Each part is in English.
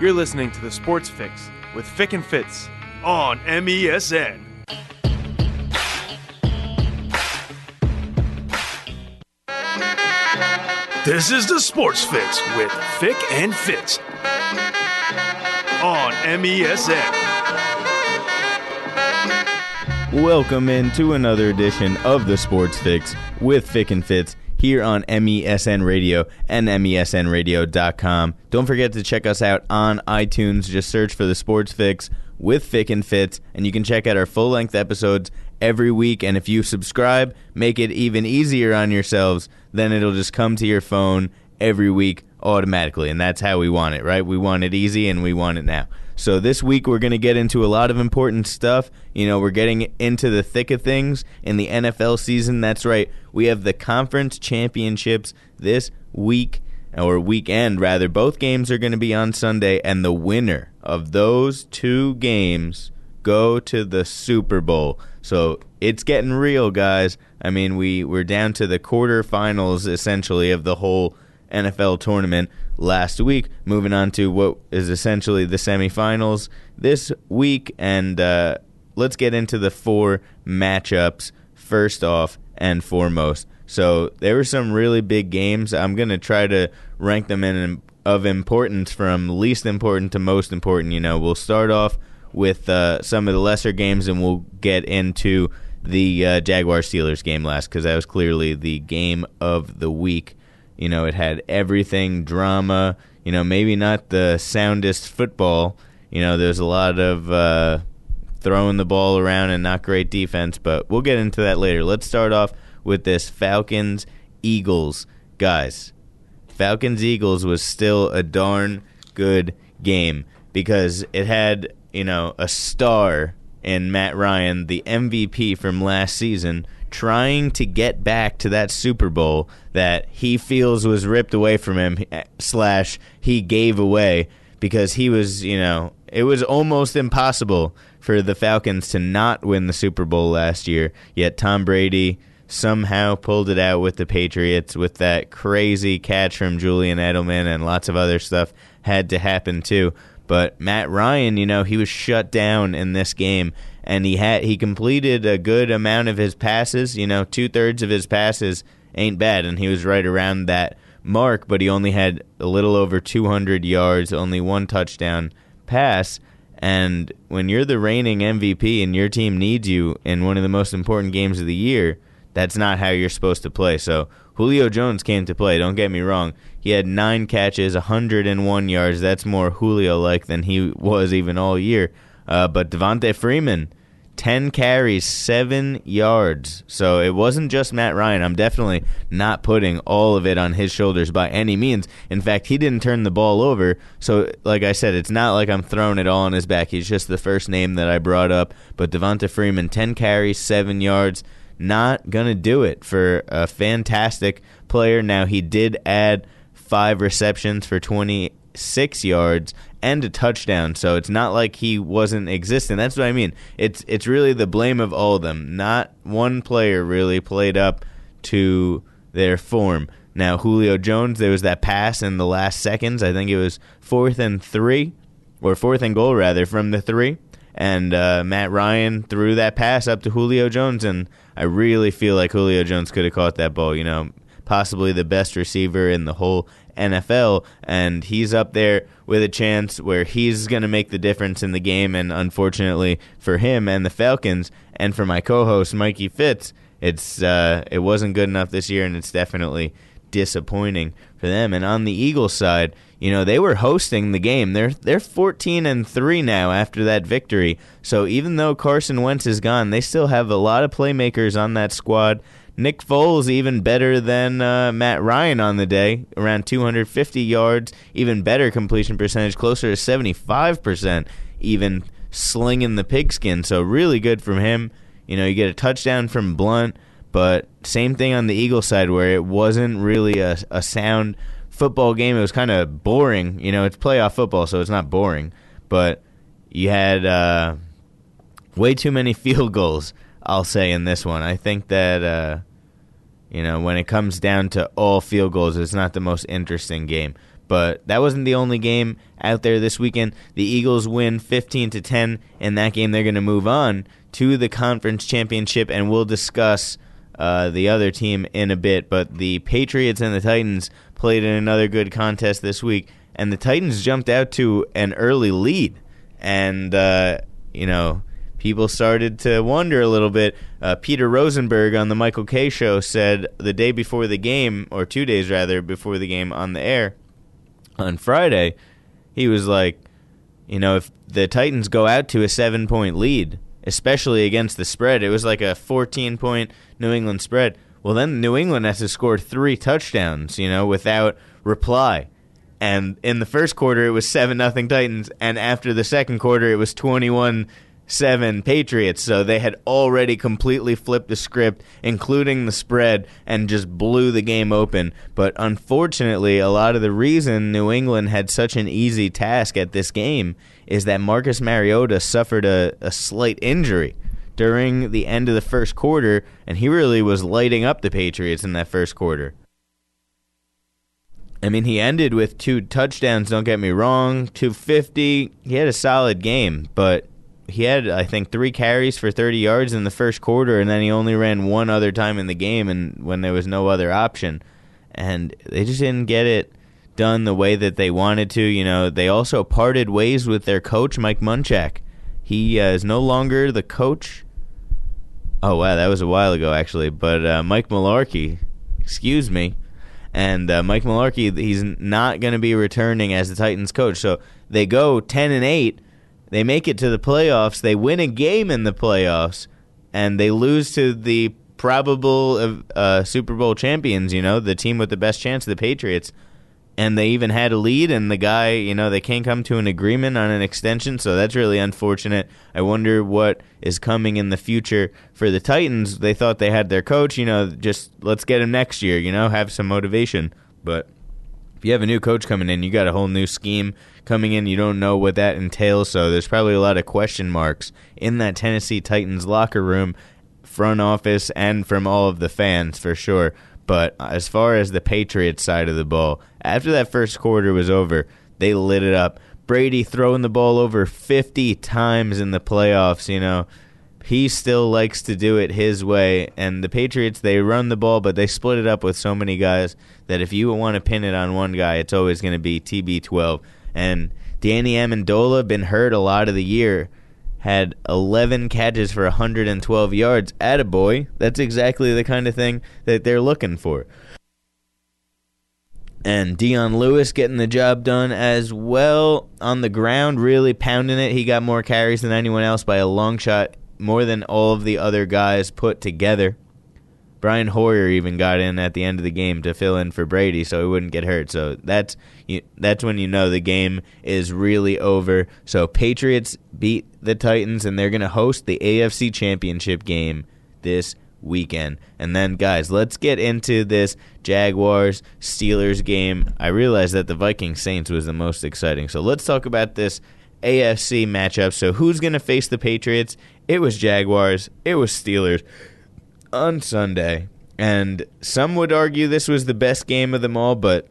You're listening to the Sports Fix with Fick and Fitz on MESN. This is the Sports Fix with Fick and Fitz on MESN. Welcome into another edition of the Sports Fix with Fick and Fitz here on MESN Radio and MESNRadio.com. Don't forget to check us out on iTunes. Just search for the Sports Fix with Fick and Fitz, and you can check out our full length episodes every week. And if you subscribe, make it even easier on yourselves, then it'll just come to your phone every week automatically. And that's how we want it, right? We want it easy and we want it now. So this week we're going to get into a lot of important stuff. You know, we're getting into the thick of things in the NFL season. That's right. We have the conference championships this week or weekend rather. Both games are going to be on Sunday and the winner of those two games go to the Super Bowl. So it's getting real, guys. I mean, we we're down to the quarterfinals essentially of the whole NFL tournament last week. Moving on to what is essentially the semifinals this week, and uh, let's get into the four matchups first off and foremost. So there were some really big games. I'm gonna try to rank them in of importance from least important to most important. You know, we'll start off with uh, some of the lesser games, and we'll get into the uh, Jaguar Steelers game last because that was clearly the game of the week. You know, it had everything drama. You know, maybe not the soundest football. You know, there's a lot of uh, throwing the ball around and not great defense, but we'll get into that later. Let's start off with this Falcons Eagles. Guys, Falcons Eagles was still a darn good game because it had, you know, a star in Matt Ryan, the MVP from last season, trying to get back to that Super Bowl that he feels was ripped away from him, eh, slash, he gave away because he was, you know, it was almost impossible for the Falcons to not win the Super Bowl last year. Yet Tom Brady somehow pulled it out with the Patriots with that crazy catch from Julian Edelman and lots of other stuff had to happen too. But Matt Ryan, you know, he was shut down in this game, and he had he completed a good amount of his passes. You know, two thirds of his passes ain't bad, and he was right around that mark. But he only had a little over 200 yards, only one touchdown pass. And when you're the reigning MVP and your team needs you in one of the most important games of the year, that's not how you're supposed to play. So Julio Jones came to play. Don't get me wrong. He had nine catches, 101 yards. That's more Julio like than he was even all year. Uh, but Devonta Freeman, 10 carries, 7 yards. So it wasn't just Matt Ryan. I'm definitely not putting all of it on his shoulders by any means. In fact, he didn't turn the ball over. So, like I said, it's not like I'm throwing it all on his back. He's just the first name that I brought up. But Devonta Freeman, 10 carries, 7 yards not going to do it for a fantastic player. Now, he did add five receptions for 26 yards and a touchdown, so it's not like he wasn't existing. That's what I mean. It's it's really the blame of all of them. Not one player really played up to their form. Now, Julio Jones, there was that pass in the last seconds. I think it was fourth and three, or fourth and goal, rather, from the three. And uh, Matt Ryan threw that pass up to Julio Jones, and I really feel like Julio Jones could have caught that ball. You know, possibly the best receiver in the whole NFL, and he's up there with a chance where he's going to make the difference in the game. And unfortunately for him and the Falcons, and for my co-host Mikey Fitz, it's uh, it wasn't good enough this year, and it's definitely disappointing for them. And on the Eagles side, you know, they were hosting the game. They're they're 14 and 3 now after that victory. So even though Carson Wentz is gone, they still have a lot of playmakers on that squad. Nick Foles even better than uh, Matt Ryan on the day, around 250 yards, even better completion percentage, closer to 75%, even slinging the pigskin. So really good from him. You know, you get a touchdown from Blount, but same thing on the Eagle side where it wasn't really a, a sound football game. It was kind of boring. You know, it's playoff football, so it's not boring. But you had uh, way too many field goals, I'll say, in this one. I think that, uh, you know, when it comes down to all field goals, it's not the most interesting game. But that wasn't the only game out there this weekend. The Eagles win 15 to 10 in that game. They're going to move on to the conference championship, and we'll discuss uh, the other team in a bit. But the Patriots and the Titans played in another good contest this week, and the Titans jumped out to an early lead, and uh, you know people started to wonder a little bit. Uh, Peter Rosenberg on the Michael Kay show said the day before the game, or two days rather before the game on the air on Friday, he was like, you know, if the Titans go out to a seven point lead, especially against the spread, it was like a 14 point New England spread. Well, then New England has to score three touchdowns, you know, without reply. And in the first quarter, it was 7 nothing Titans. And after the second quarter, it was 21 seven Patriots. So they had already completely flipped the script, including the spread, and just blew the game open. But unfortunately, a lot of the reason New England had such an easy task at this game is that Marcus Mariota suffered a, a slight injury during the end of the first quarter, and he really was lighting up the Patriots in that first quarter. I mean, he ended with two touchdowns, don't get me wrong, 250. He had a solid game, but he had I think three carries for 30 yards in the first quarter, and then he only ran one other time in the game, and when there was no other option, and they just didn't get it done the way that they wanted to. You know, they also parted ways with their coach Mike Munchak. He uh, is no longer the coach. Oh wow, that was a while ago actually, but uh, Mike Mularkey, excuse me. And uh, Mike Mularkey, he's not going to be returning as the Titans coach. So they go ten and eight, they make it to the playoffs. They win a game in the playoffs, and they lose to the probable uh, Super Bowl champions. You know, the team with the best chance, the Patriots. And they even had a lead, and the guy, you know, they can't come to an agreement on an extension, so that's really unfortunate. I wonder what is coming in the future for the Titans. They thought they had their coach, you know, just let's get him next year, you know, have some motivation. But if you have a new coach coming in, you got a whole new scheme coming in. You don't know what that entails, so there's probably a lot of question marks in that Tennessee Titans locker room, front office, and from all of the fans for sure. But as far as the Patriots side of the ball, after that first quarter was over, they lit it up. Brady throwing the ball over 50 times in the playoffs, you know he still likes to do it his way. And the Patriots, they run the ball, but they split it up with so many guys that if you want to pin it on one guy, it's always going to be TB12. And Danny Amendola, been hurt a lot of the year, had 11 catches for 112 yards. Attaboy. That's exactly the kind of thing that they're looking for. And Dion Lewis getting the job done as well on the ground, really pounding it. He got more carries than anyone else by a long shot more than all of the other guys put together. Brian Hoyer even got in at the end of the game to fill in for Brady so he wouldn't get hurt. So that's that's when you know the game is really over. So Patriots beat the Titans and they're going to host the AFC Championship game this weekend. And then guys, let's get into this Jaguars Steelers game. I realized that the Viking Saints was the most exciting. So let's talk about this AFC matchup. So who's going to face the Patriots? It was Jaguars. It was Steelers on Sunday. And some would argue this was the best game of them all, but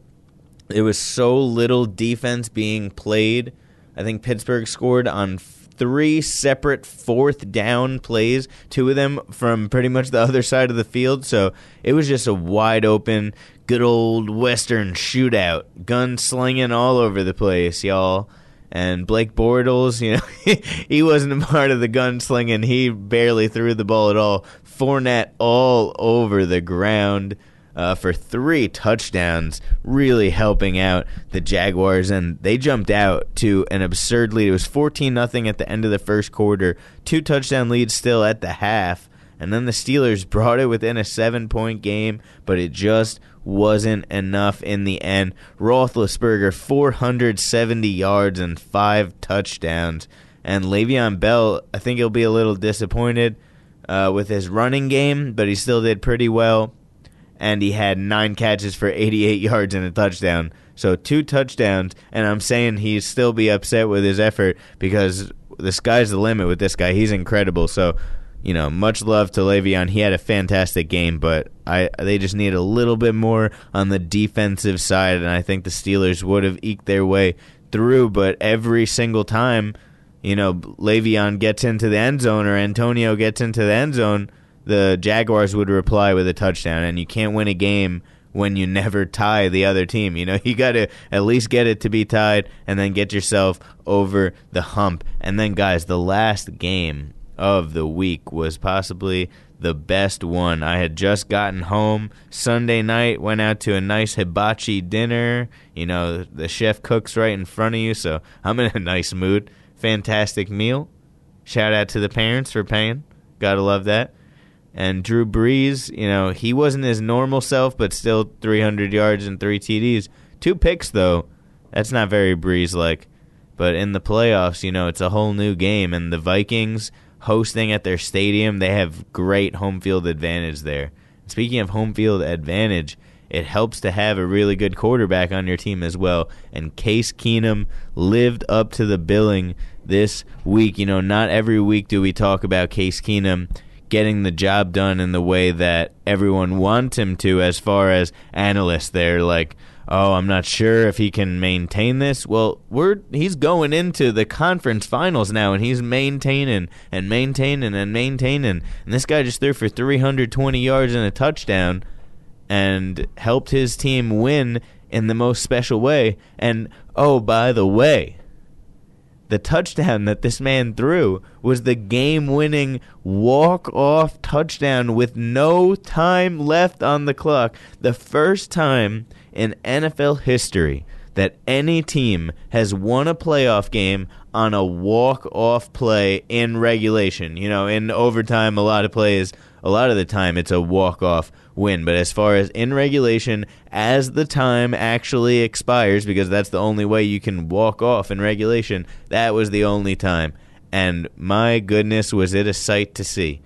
it was so little defense being played. I think Pittsburgh scored on three separate fourth down plays, two of them from pretty much the other side of the field. So it was just a wide open, good old Western shootout, gun slinging all over the place, y'all and Blake Bortles, you know, he wasn't a part of the gunslinging. He barely threw the ball at all. Fournette all over the ground uh, for three touchdowns, really helping out the Jaguars, and they jumped out to an absurd lead. It was fourteen nothing at the end of the first quarter, two touchdown leads still at the half, and then the Steelers brought it within a seven point game, but it just wasn't enough in the end. Roethlisberger, 470 yards and five touchdowns. And Le'Veon Bell, I think he'll be a little disappointed uh, with his running game, but he still did pretty well. And he had nine catches for 88 yards and a touchdown. So two touchdowns, and I'm saying he'd still be upset with his effort because the sky's the limit with this guy. He's incredible. So you know, much love to Le'Veon. He had a fantastic game, but I they just need a little bit more on the defensive side, and I think the Steelers would have eked their way through. But every single time, you know, Le'Veon gets into the end zone or Antonio gets into the end zone, the Jaguars would reply with a touchdown, and you can't win a game when you never tie the other team. You know, you got to at least get it to be tied and then get yourself over the hump. And then, guys, the last game of the week was possibly the best one. I had just gotten home Sunday night, went out to a nice hibachi dinner. You know, the chef cooks right in front of you, so I'm in a nice mood. Fantastic meal. Shout out to the parents for paying. Gotta love that. And Drew Brees, you know, he wasn't his normal self, but still 300 yards and three TDs. Two picks, though. That's not very Brees like. But in the playoffs, you know, it's a whole new game. And the Vikings hosting at their stadium, they have great home field advantage there. Speaking of home field advantage, it helps to have a really good quarterback on your team as well. And Case Keenum lived up to the billing this week. You know, not every week do we talk about Case Keenum getting the job done in the way that everyone wants him to, as far as analysts. They're like, oh, I'm not sure if he can maintain this. Well, we're he's going into the conference finals now, and he's maintaining and maintaining and maintaining. And this guy just threw for 320 yards and a touchdown, and helped his team win in the most special way. And oh, by the way. The touchdown that this man threw was the game winning walk off touchdown with no time left on the clock. The first time in NFL history that any team has won a playoff game on a walk off play in regulation. You know, in overtime, a lot of plays, a lot of the time, it's a walk off win. But as far as in regulation, as the time actually expires, because that's the only way you can walk off in regulation, that was the only time. And my goodness, was it a sight to see.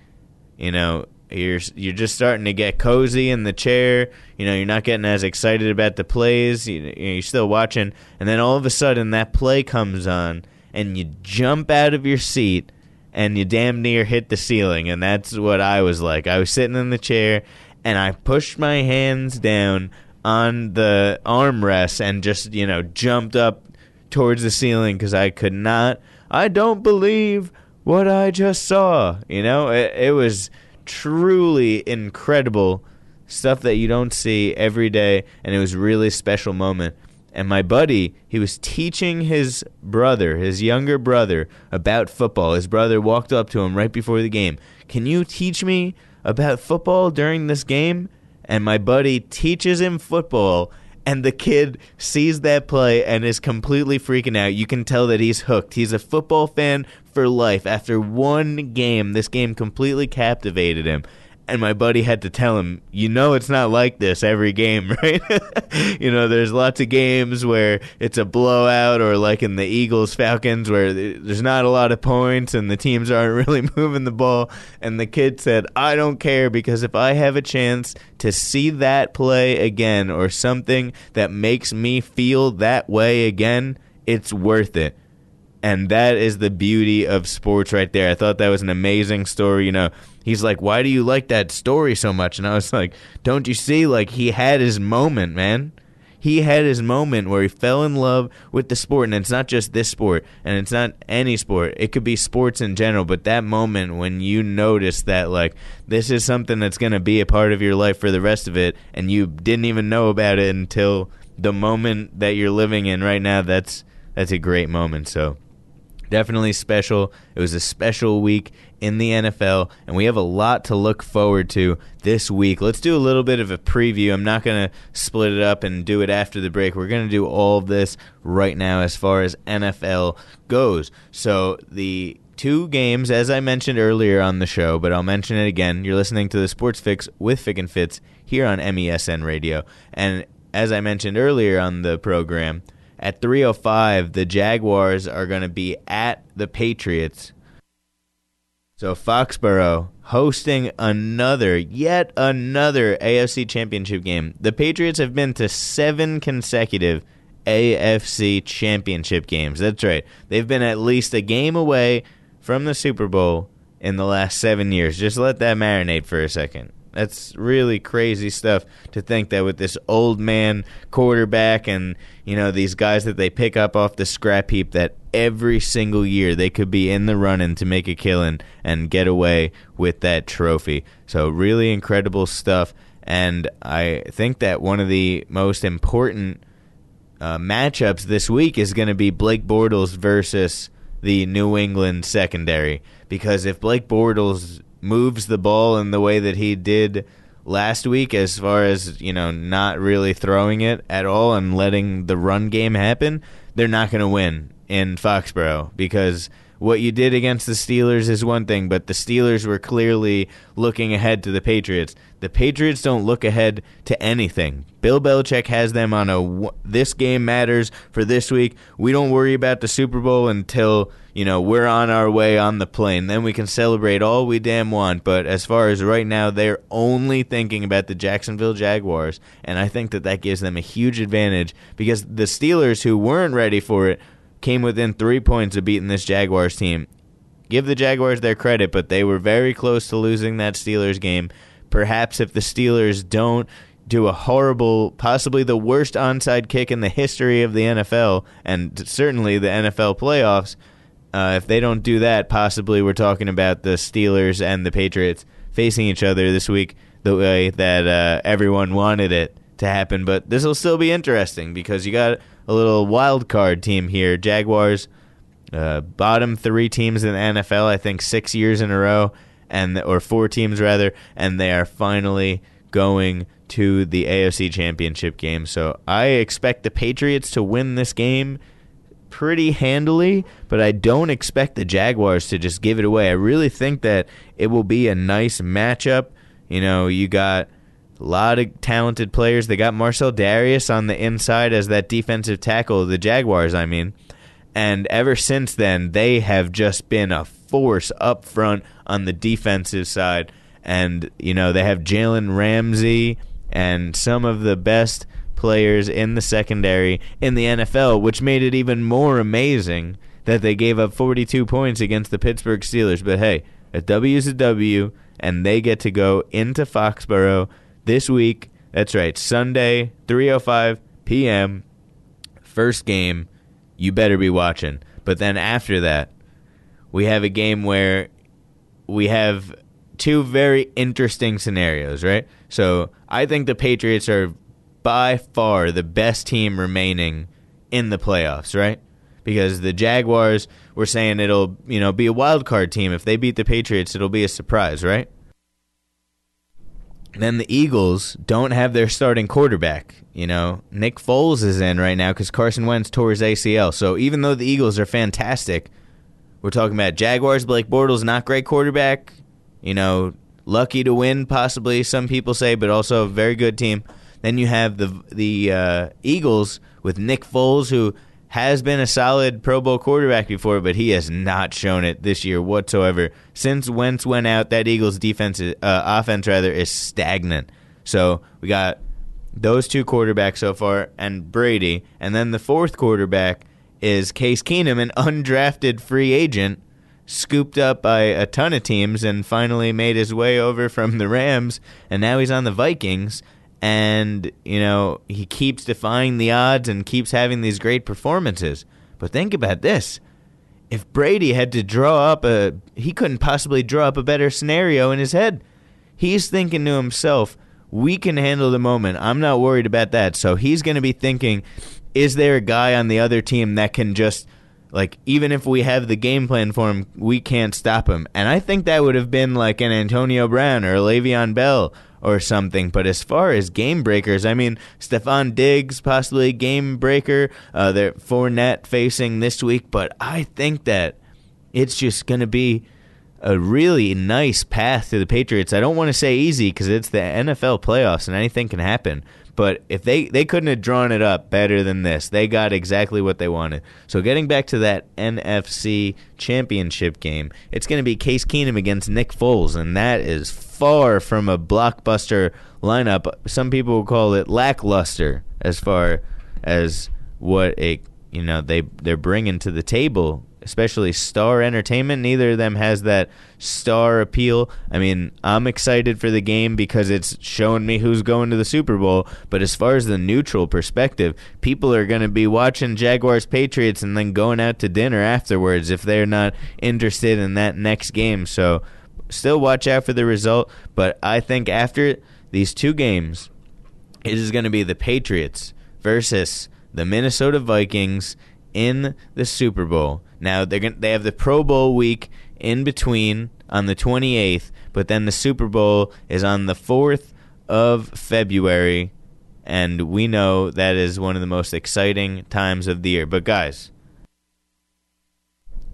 You know, you're you're just starting to get cozy in the chair. You know, you're not getting as excited about the plays. You, you're still watching, and then all of a sudden that play comes on, and you jump out of your seat, and you damn near hit the ceiling. And that's what I was like. I was sitting in the chair, and I pushed my hands down on the armrest and just you know jumped up towards the ceiling because I could not. I don't believe what I just saw. You know, it, it was truly incredible stuff that you don't see every day, and it was really special moment. And my buddy, he was teaching his brother, his younger brother, about football. His brother walked up to him right before the game. Can you teach me about football during this game? And my buddy teaches him football, and the kid sees that play and is completely freaking out. You can tell that he's hooked. He's a football fan for life. After one game, this game completely captivated him. And my buddy had to tell him, you know, it's not like this every game, right? you know, there's lots of games where it's a blowout, or like in the Eagles Falcons, where there's not a lot of points and the teams aren't really moving the ball. And the kid said, I don't care because if I have a chance to see that play again or something that makes me feel that way again, it's worth it and that is the beauty of sports right there. I thought that was an amazing story. You know, he's like, "Why do you like that story so much?" And I was like, "Don't you see? Like he had his moment, man. He had his moment where he fell in love with the sport, and it's not just this sport, and it's not any sport. It could be sports in general. But that moment when you notice that, like, this is something that's going to be a part of your life for the rest of it, and you didn't even know about it until the moment that you're living in right now. That's that's a great moment. So." Definitely special. It was a special week in the NFL, and we have a lot to look forward to this week. Let's do a little bit of a preview. I'm not going to split it up and do it after the break. We're going to do all of this right now as far as NFL goes. So, the two games, as I mentioned earlier on the show, but I'll mention it again. You're listening to the Sports Fix with Fick and Fitz here on MESN Radio. And as I mentioned earlier on the program, at 305 the Jaguars are going to be at the Patriots. So Foxborough hosting another yet another AFC Championship game. The Patriots have been to 7 consecutive AFC Championship games. That's right. They've been at least a game away from the Super Bowl in the last seven years. Just let that marinate for a second. That's really crazy stuff to think that with this old man quarterback and you know these guys that they pick up off the scrap heap that every single year they could be in the running to make a killing and get away with that trophy. So really incredible stuff and I think that one of the most important uh, matchups this week is going to be Blake Bortles versus the New England secondary because if Blake Bortles moves the ball in the way that he did last week as far as, you know, not really throwing it at all and letting the run game happen, they're not going to win in Foxborough because what you did against the Steelers is one thing, but the Steelers were clearly looking ahead to the Patriots. The Patriots don't look ahead to anything. Bill Belichick has them on a this game matters for this week. We don't worry about the Super Bowl until, you know, we're on our way on the plane. Then we can celebrate all we damn want, but as far as right now, they're only thinking about the Jacksonville Jaguars, and I think that that gives them a huge advantage because the Steelers who weren't ready for it came within 3 points of beating this Jaguars team. Give the Jaguars their credit, but they were very close to losing that Steelers game perhaps if the Steelers don't do a horrible, possibly the worst onside kick in the history of the NFL, and certainly the NFL playoffs. Uh, if they don't do that, possibly we're talking about the Steelers and the Patriots facing each other this week the way that uh, everyone wanted it to happen. But this will still be interesting because you got a little wild card team here. Jaguars, uh, bottom three teams in the NFL, I think six years in a row and or four teams rather, and they are finally going to the AFC Championship game. So I expect the Patriots to win this game pretty handily, but I don't expect the Jaguars to just give it away. I really think that it will be a nice matchup. You know, you got a lot of talented players. They got Marcell Dareus on the inside as that defensive tackle, the Jaguars, I mean. And ever since then, they have just been a force up front on the defensive side. And, you know, they have Jalen Ramsey and some of the best players in the secondary in the NFL, which made it even more amazing that they gave up 42 points against the Pittsburgh Steelers. But hey, a W is a W, and they get to go into Foxborough this week. That's right, Sunday, 3:05 p.m. First game. You better be watching. But then after that, we have a game where we have two very interesting scenarios, right? So I think the Patriots are by far the best team remaining in the playoffs, right? Because the Jaguars were saying it'll, you know, be a wild card team. If they beat the Patriots, it'll be a surprise, right? Then the Eagles don't have their starting quarterback. You know, Nick Foles is in right now because Carson Wentz tore his ACL. So even though the Eagles are fantastic, we're talking about Jaguars. Blake Bortles, not great quarterback. You know, lucky to win, possibly some people say, but also a very good team. Then you have the the uh, Eagles with Nick Foles, who has been a solid Pro Bowl quarterback before, but he has not shown it this year whatsoever. Since Wentz went out, that Eagles defense, uh, offense rather, is stagnant. So we got those two quarterbacks so far, and Brady, and then the fourth quarterback is Case Keenum, an undrafted free agent, scooped up by a ton of teams and finally made his way over from the Rams, and now he's on the Vikings. And, you know, he keeps defying the odds and keeps having these great performances. But think about this. If Brady had to draw up a, he couldn't possibly draw up a better scenario in his head. He's thinking to himself, we can handle the moment. I'm not worried about that. So he's going to be thinking, is there a guy on the other team that can just like even if we have the game plan for him, we can't stop him. And I think that would have been like an Antonio Brown or a Le'Veon Bell or something. But as far as game breakers, I mean, Stefon Diggs possibly game breaker. Uh, they're Fournette facing this week, but I think that it's just going to be a really nice path to the Patriots. I don't want to say easy because it's the NFL playoffs and anything can happen. But if they they couldn't have drawn it up better than this, they got exactly what they wanted. So getting back to that NFC Championship game, it's going to be Case Keenum against Nick Foles, and that is far from a blockbuster lineup. Some people will call it lackluster as far as what a you know they they're bringing to the table especially Star Entertainment. Neither of them has that star appeal. I mean, I'm excited for the game because it's showing me who's going to the Super Bowl. But as far as the neutral perspective, people are going to be watching Jaguars Patriots and then going out to dinner afterwards if they're not interested in that next game. So still watch out for the result. But I think after these two games, it is going to be the Patriots versus the Minnesota Vikings in the Super Bowl. Now they're gonna, they have the Pro Bowl week in between on the 28th, but then the Super Bowl is on the 4th of February, and we know that is one of the most exciting times of the year. But guys,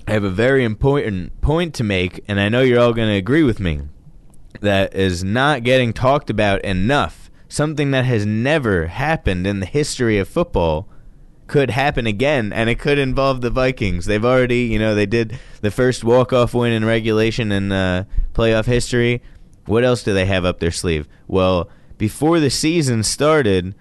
I have a very important point to make, and I know you're all going to agree with me. That is not getting talked about enough. Something that has never happened in the history of football could happen again, and it could involve the Vikings. They've already, you know, they did the first walk-off win in regulation in uh, playoff history. What else do they have up their sleeve? Well, before the season started,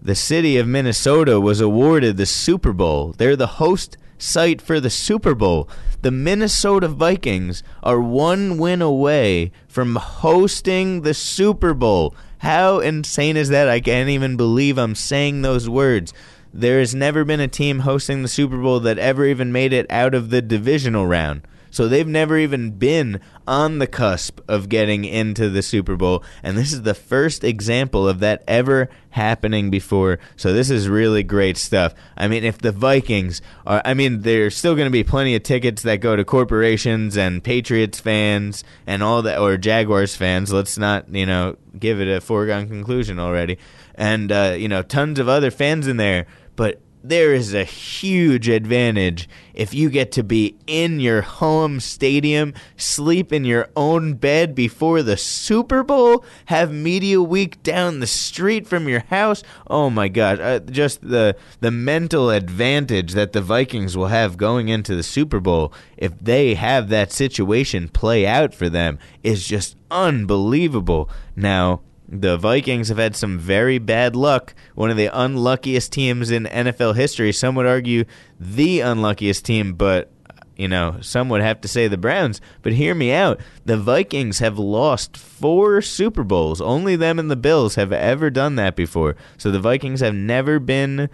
the city of Minnesota was awarded the Super Bowl. They're the host site for the Super Bowl. The Minnesota Vikings are one win away from hosting the Super Bowl. How insane is that? I can't even believe I'm saying those words. There has never been a team hosting the Super Bowl that ever even made it out of the divisional round. So they've never even been on the cusp of getting into the Super Bowl. And this is the first example of that ever happening before. So this is really great stuff. I mean, if the Vikings are, I mean, there's still going to be plenty of tickets that go to corporations and Patriots fans and all that, or Jaguars fans. Let's not, you know, give it a foregone conclusion already. And, uh, you know, tons of other fans in there. But there is a huge advantage if you get to be in your home stadium, sleep in your own bed before the Super Bowl, have media week down the street from your house. Oh my gosh, uh, just the the mental advantage that the Vikings will have going into the Super Bowl if they have that situation play out for them is just unbelievable. Now, the Vikings have had some very bad luck. One of the unluckiest teams in NFL history. Some would argue the unluckiest team, but you know, some would have to say the Browns. But hear me out. The Vikings have lost four Super Bowls. Only them and the Bills have ever done that before. So the Vikings have never been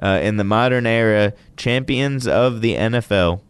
uh, in the modern era champions of the NFL.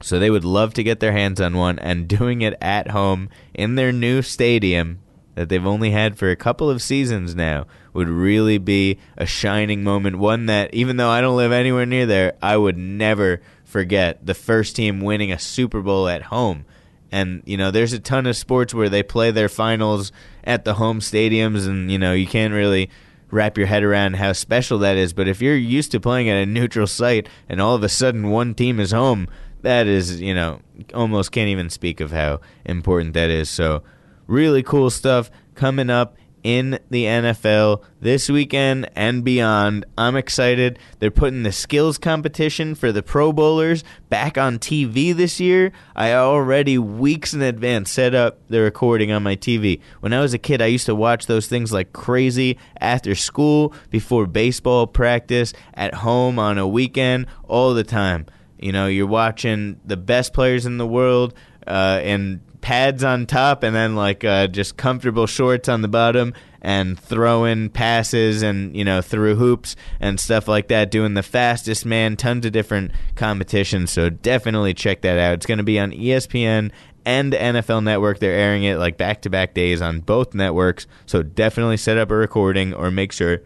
So they would love to get their hands on one, and doing it at home in their new stadium that they've only had for a couple of seasons now would really be a shining moment. One that, even though I don't live anywhere near there, I would never forget the first team winning a Super Bowl at home. And, you know, there's a ton of sports where they play their finals at the home stadiums, and, you know, you can't really wrap your head around how special that is. But if you're used to playing at a neutral site and all of a sudden one team is home, that is, you know, almost can't even speak of how important that is. So, Really cool stuff coming up in the NFL this weekend and beyond. I'm excited. They're putting the skills competition for the Pro Bowlers back on TV this year. I already weeks in advance set up the recording on my TV. When I was a kid, I used to watch those things like crazy after school, before baseball practice, at home on a weekend, all the time. You know, you're watching the best players in the world uh, and pads on top and then like uh, just comfortable shorts on the bottom and throwing passes and you know through hoops and stuff like that doing the fastest man tons of different competitions. So definitely check that out. It's going to be on espn and nfl network. They're airing it like back to back days on both networks. So definitely set up a recording or make sure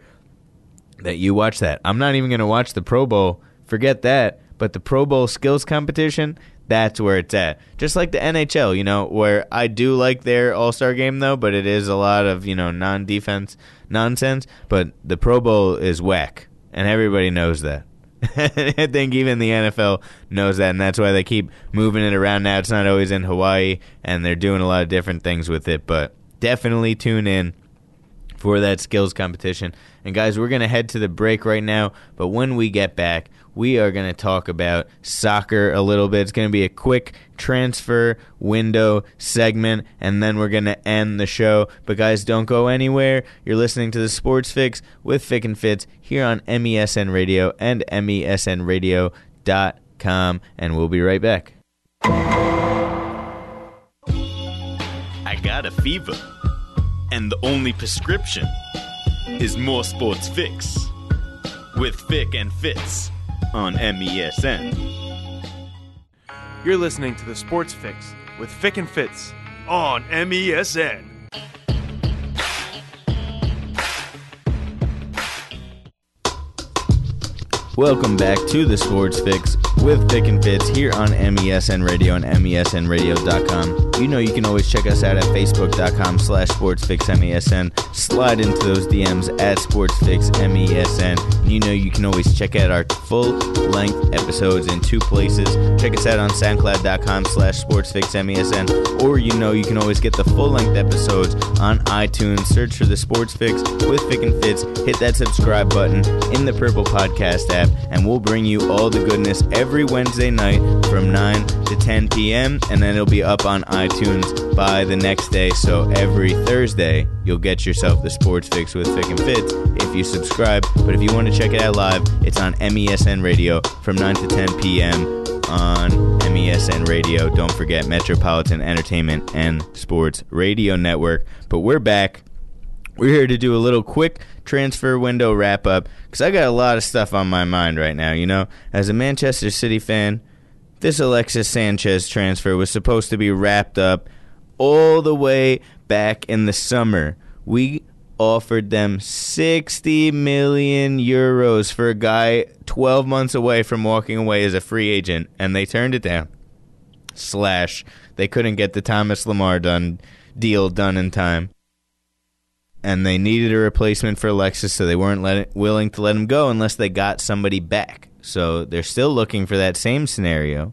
that you watch that. I'm not even going to watch the pro bowl. Forget that but the pro bowl skills competition that's where it's at. Just like the NHL, you know, where I do like their All Star game though, but it is a lot of you know non defense nonsense. But the Pro Bowl is whack, and everybody knows that. I think even the NFL knows that, and that's why they keep moving it around now. It's not always in Hawaii, and they're doing a lot of different things with it. But definitely tune in for that skills competition. And guys, we're going to head to the break right now, but when we get back, we are going to talk about soccer a little bit. It's going to be a quick transfer window segment, and then we're going to end the show. But guys, don't go anywhere. You're listening to the Sports Fix with Fick and Fitz here on MESN Radio and MESNRadio.com. and we'll be right back. I got a fever, and the only prescription is more Sports Fix with Fick and Fitz on MESN. You're listening to the Sports Fix with Fick and Fitz on MESN. Welcome back to the Sports Fix with Fick and Fitz here on MESN Radio and MESNRadio.com. You know you can always check us out at Facebook.com slash SportsFixMESN. Slide into those DMs at SportsFixMESN. And You know you can always check out our full-length episodes in two places. Check us out on SoundCloud.com slash SportsFixMESN. Or you know you can always get the full-length episodes on iTunes. Search for the Sports Fix with Fick and Fitz. Hit that subscribe button in the purple podcast app and we'll bring you all the goodness every Wednesday night from 9 to 10 p.m. and then it'll be up on iTunes by the next day. So every Thursday, you'll get yourself the Sports Fix with Fick and Fitz if you subscribe. But if you want to check it out live, it's on MESN Radio from 9 to 10 p.m. on MESN Radio. Don't forget Metropolitan Entertainment and Sports Radio Network. But we're back. We're here to do a little quick transfer window wrap up because I got a lot of stuff on my mind right now. You know, as a Manchester City fan, this Alexis Sanchez transfer was supposed to be wrapped up all the way back in the summer. We offered them 60 million euros for a guy 12 months away from walking away as a free agent, and they turned it down. Slash, they couldn't get the Thomas Lemar done deal done in time and they needed a replacement for Alexis, so they weren't let willing to let him go unless they got somebody back. So they're still looking for that same scenario,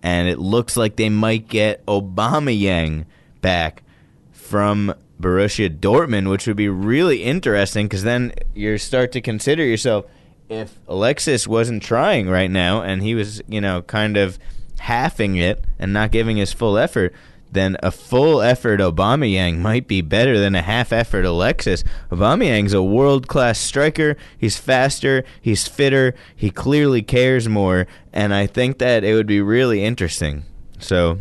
and it looks like they might get Aubameyang back from Borussia Dortmund, which would be really interesting because then you start to consider yourself if Alexis wasn't trying right now and he was, you know, kind of halving it and not giving his full effort, then a full effort Aubameyang might be better than a half effort Alexis. Aubameyang's a world class striker. He's faster. He's fitter. He clearly cares more, and I think that it would be really interesting. So,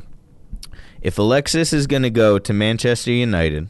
if Alexis is going to go to Manchester United,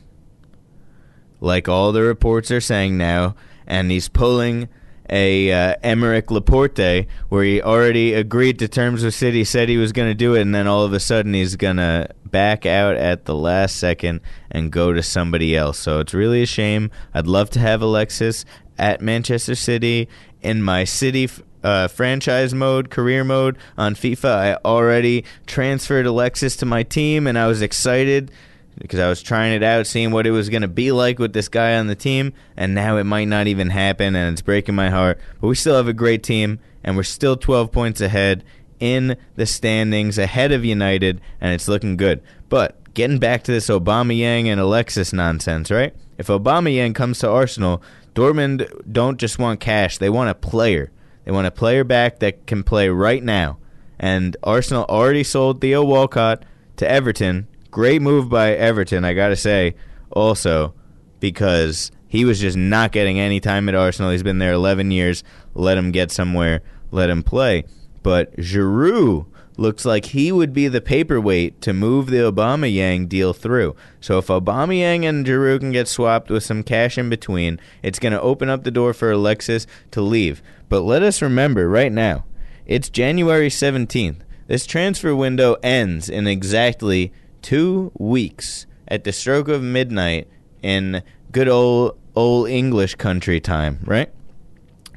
like all the reports are saying now, and he's pulling a uh, Aymeric Laporte, where he already agreed to terms with City, said he was going to do it, and then all of a sudden he's going to back out at the last second and go to somebody else. So it's really a shame. I'd love to have Alexis at Manchester City in my City. Uh, franchise mode, career mode on FIFA. I already transferred Alexis to my team, and I was excited because I was trying it out, seeing what it was going to be like with this guy on the team, and now it might not even happen, and it's breaking my heart. But we still have a great team, and we're still 12 points ahead in the standings, ahead of United, and it's looking good. But getting back to this Aubameyang and Alexis nonsense, right? If Aubameyang comes to Arsenal, Dortmund don't just want cash; they want a player. They want a player back that can play right now. And Arsenal already sold Theo Walcott to Everton Great move by Everton, I got to say, also, because he was just not getting any time at Arsenal. He's been there 11 years. Let him get somewhere, let him play. But Giroud looks like he would be the paperweight to move the Aubameyang deal through. So if Aubameyang and Giroud can get swapped with some cash in between, it's going to open up the door for Alexis to leave. But let us remember right now, it's January 17th. This transfer window ends in exactly two weeks at the stroke of midnight in good old old English country time, right?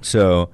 So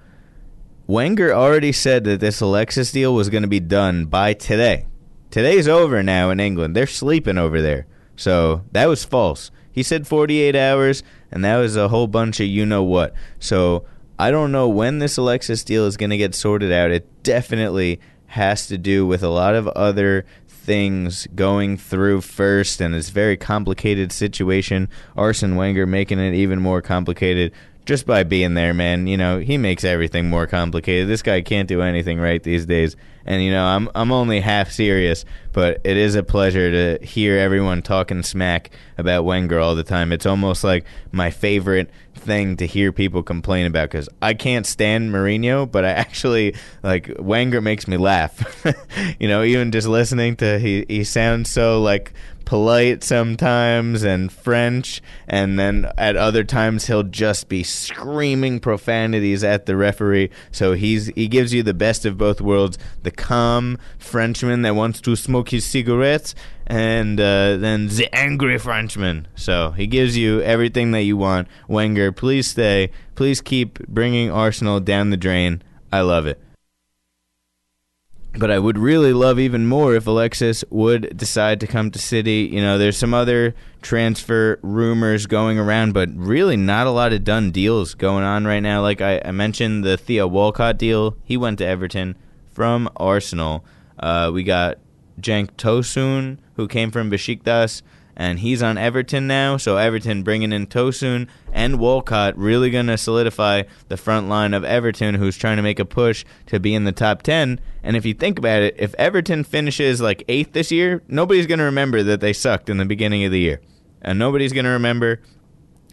Wenger already said that this Alexis deal was going to be done by today. Today's over now in England. They're sleeping over there. So that was false. He said 48 hours, and that was a whole bunch of you know what. So I don't know when this Alexis deal is going to get sorted out. It definitely has to do with a lot of other things going through first, and it's a very complicated situation. Arsene Wenger making it even more complicated just by being there, man. You know, he makes everything more complicated. This guy can't do anything right these days, And you know, I'm I'm only half serious, but it is a pleasure to hear everyone talking smack about Wenger all the time. It's almost like my favorite thing to hear people complain about because I can't stand Mourinho, but I actually like Wenger makes me laugh. you know, even just listening to he he sounds so like polite sometimes and French, and then at other times he'll just be screaming profanities at the referee. So he's he gives you the best of both worlds: the calm Frenchman that wants to smoke his cigarettes, and uh, then the angry Frenchman. So he gives you everything that you want. Wenger, please stay. Please keep bringing Arsenal down the drain. I love it. But I would really love even more if Alexis would decide to come to City. You know, there's some other transfer rumors going around, but really not a lot of done deals going on right now. Like I, I mentioned, the Theo Walcott deal, he went to Everton from Arsenal. Uh, we got Cenk Tosun, who came from Besiktas and he's on Everton now. So Everton bringing in Tosun and Walcott really going to solidify the front line of Everton, who's trying to make a push to be in the top ten. And if you think about it, if Everton finishes like eighth this year, nobody's going to remember that they sucked in the beginning of the year, and nobody's going to remember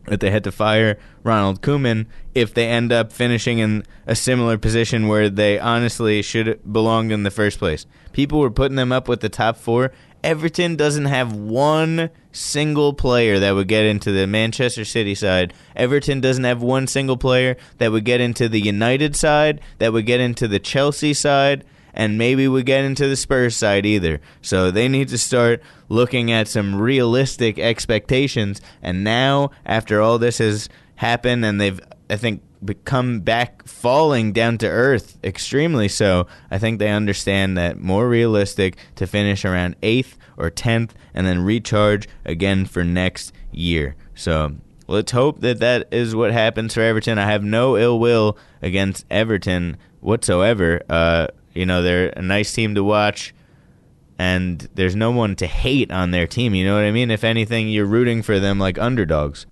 that they had to fire Ronald Koeman if they end up finishing in a similar position where they honestly should belong in the first place. People were putting them up with the top four, Everton doesn't have one single player that would get into the Manchester City side. Everton doesn't have one single player that would get into the United side, that would get into the Chelsea side, and maybe would get into the Spurs side either. So they need to start looking at some realistic expectations. And now, after all this has happened, and they've, I think, become back falling down to earth extremely so. I think they understand that more realistic to finish around 8th or 10th and then recharge again for next year. So let's hope that that is what happens for Everton. I have no ill will against Everton whatsoever. Uh, you know, they're a nice team to watch and there's no one to hate on their team. You know what I mean? If anything, you're rooting for them like underdogs.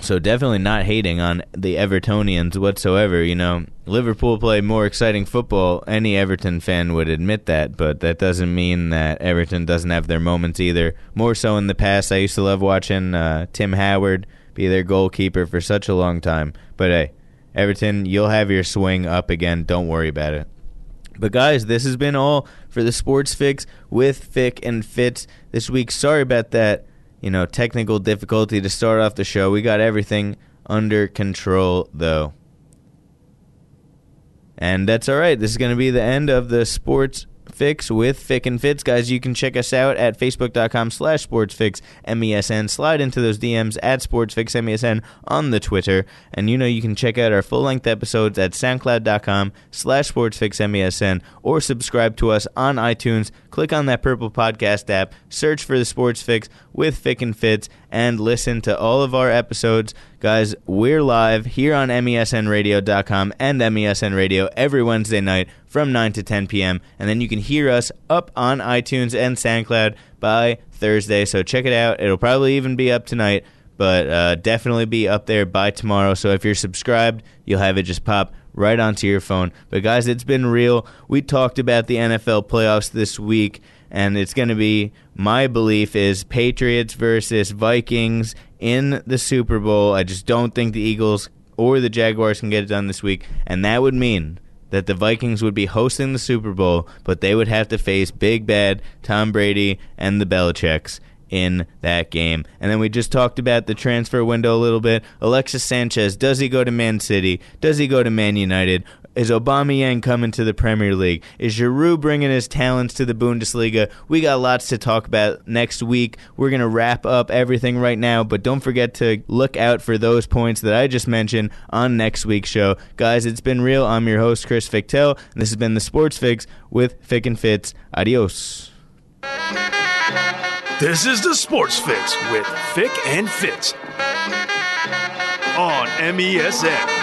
So definitely not hating on the Evertonians whatsoever. You know, Liverpool play more exciting football. Any Everton fan would admit that, but that doesn't mean that Everton doesn't have their moments either. More so in the past, I used to love watching uh, Tim Howard be their goalkeeper for such a long time. But hey, Everton, you'll have your swing up again. Don't worry about it. But guys, this has been all for the Sports Fix with Fick and Fitz this week. Sorry about that you know, technical difficulty to start off the show. We got everything under control, though. And that's all right. This is going to be the end of the sports Fix with Fick and Fitz. Guys, you can check us out at facebook.com slash sportsfix MESN. Slide into those DMs at sportsfix MESN on the Twitter. And you know you can check out our full-length episodes at soundcloud.com slash sportsfix MESN or subscribe to us on iTunes. Click on that purple podcast app, search for the Sports Fix with Fick and Fitz, and listen to all of our episodes. Guys, we're live here on MESNradio.com and MESN Radio every Wednesday night from 9 to 10 p.m. And then you can hear us up on iTunes and SoundCloud by Thursday. So check it out. It'll probably even be up tonight, but uh, definitely be up there by tomorrow. So if you're subscribed, you'll have it just pop right onto your phone. But guys, it's been real. We talked about the NFL playoffs this week, and it's going to be my belief is Patriots versus Vikings in the Super Bowl. I just don't think the Eagles or the Jaguars can get it done this week, and that would mean that the Vikings would be hosting the Super Bowl, but they would have to face Big Bad Tom Brady and the Belichicks in that game. And then we just talked about the transfer window a little bit. Alexis Sanchez, does he go to Man City? Does he go to Man United? Is Aubameyang coming to the Premier League? Is Giroud bringing his talents to the Bundesliga? We got lots to talk about next week. We're going to wrap up everything right now, but don't forget to look out for those points that I just mentioned on next week's show. Guys, it's been real. I'm your host, Chris Fictel, and this has been the Sports Fix with Fick and Fitz. Adios. This is the Sports Fix with Fick and Fitz on MESN.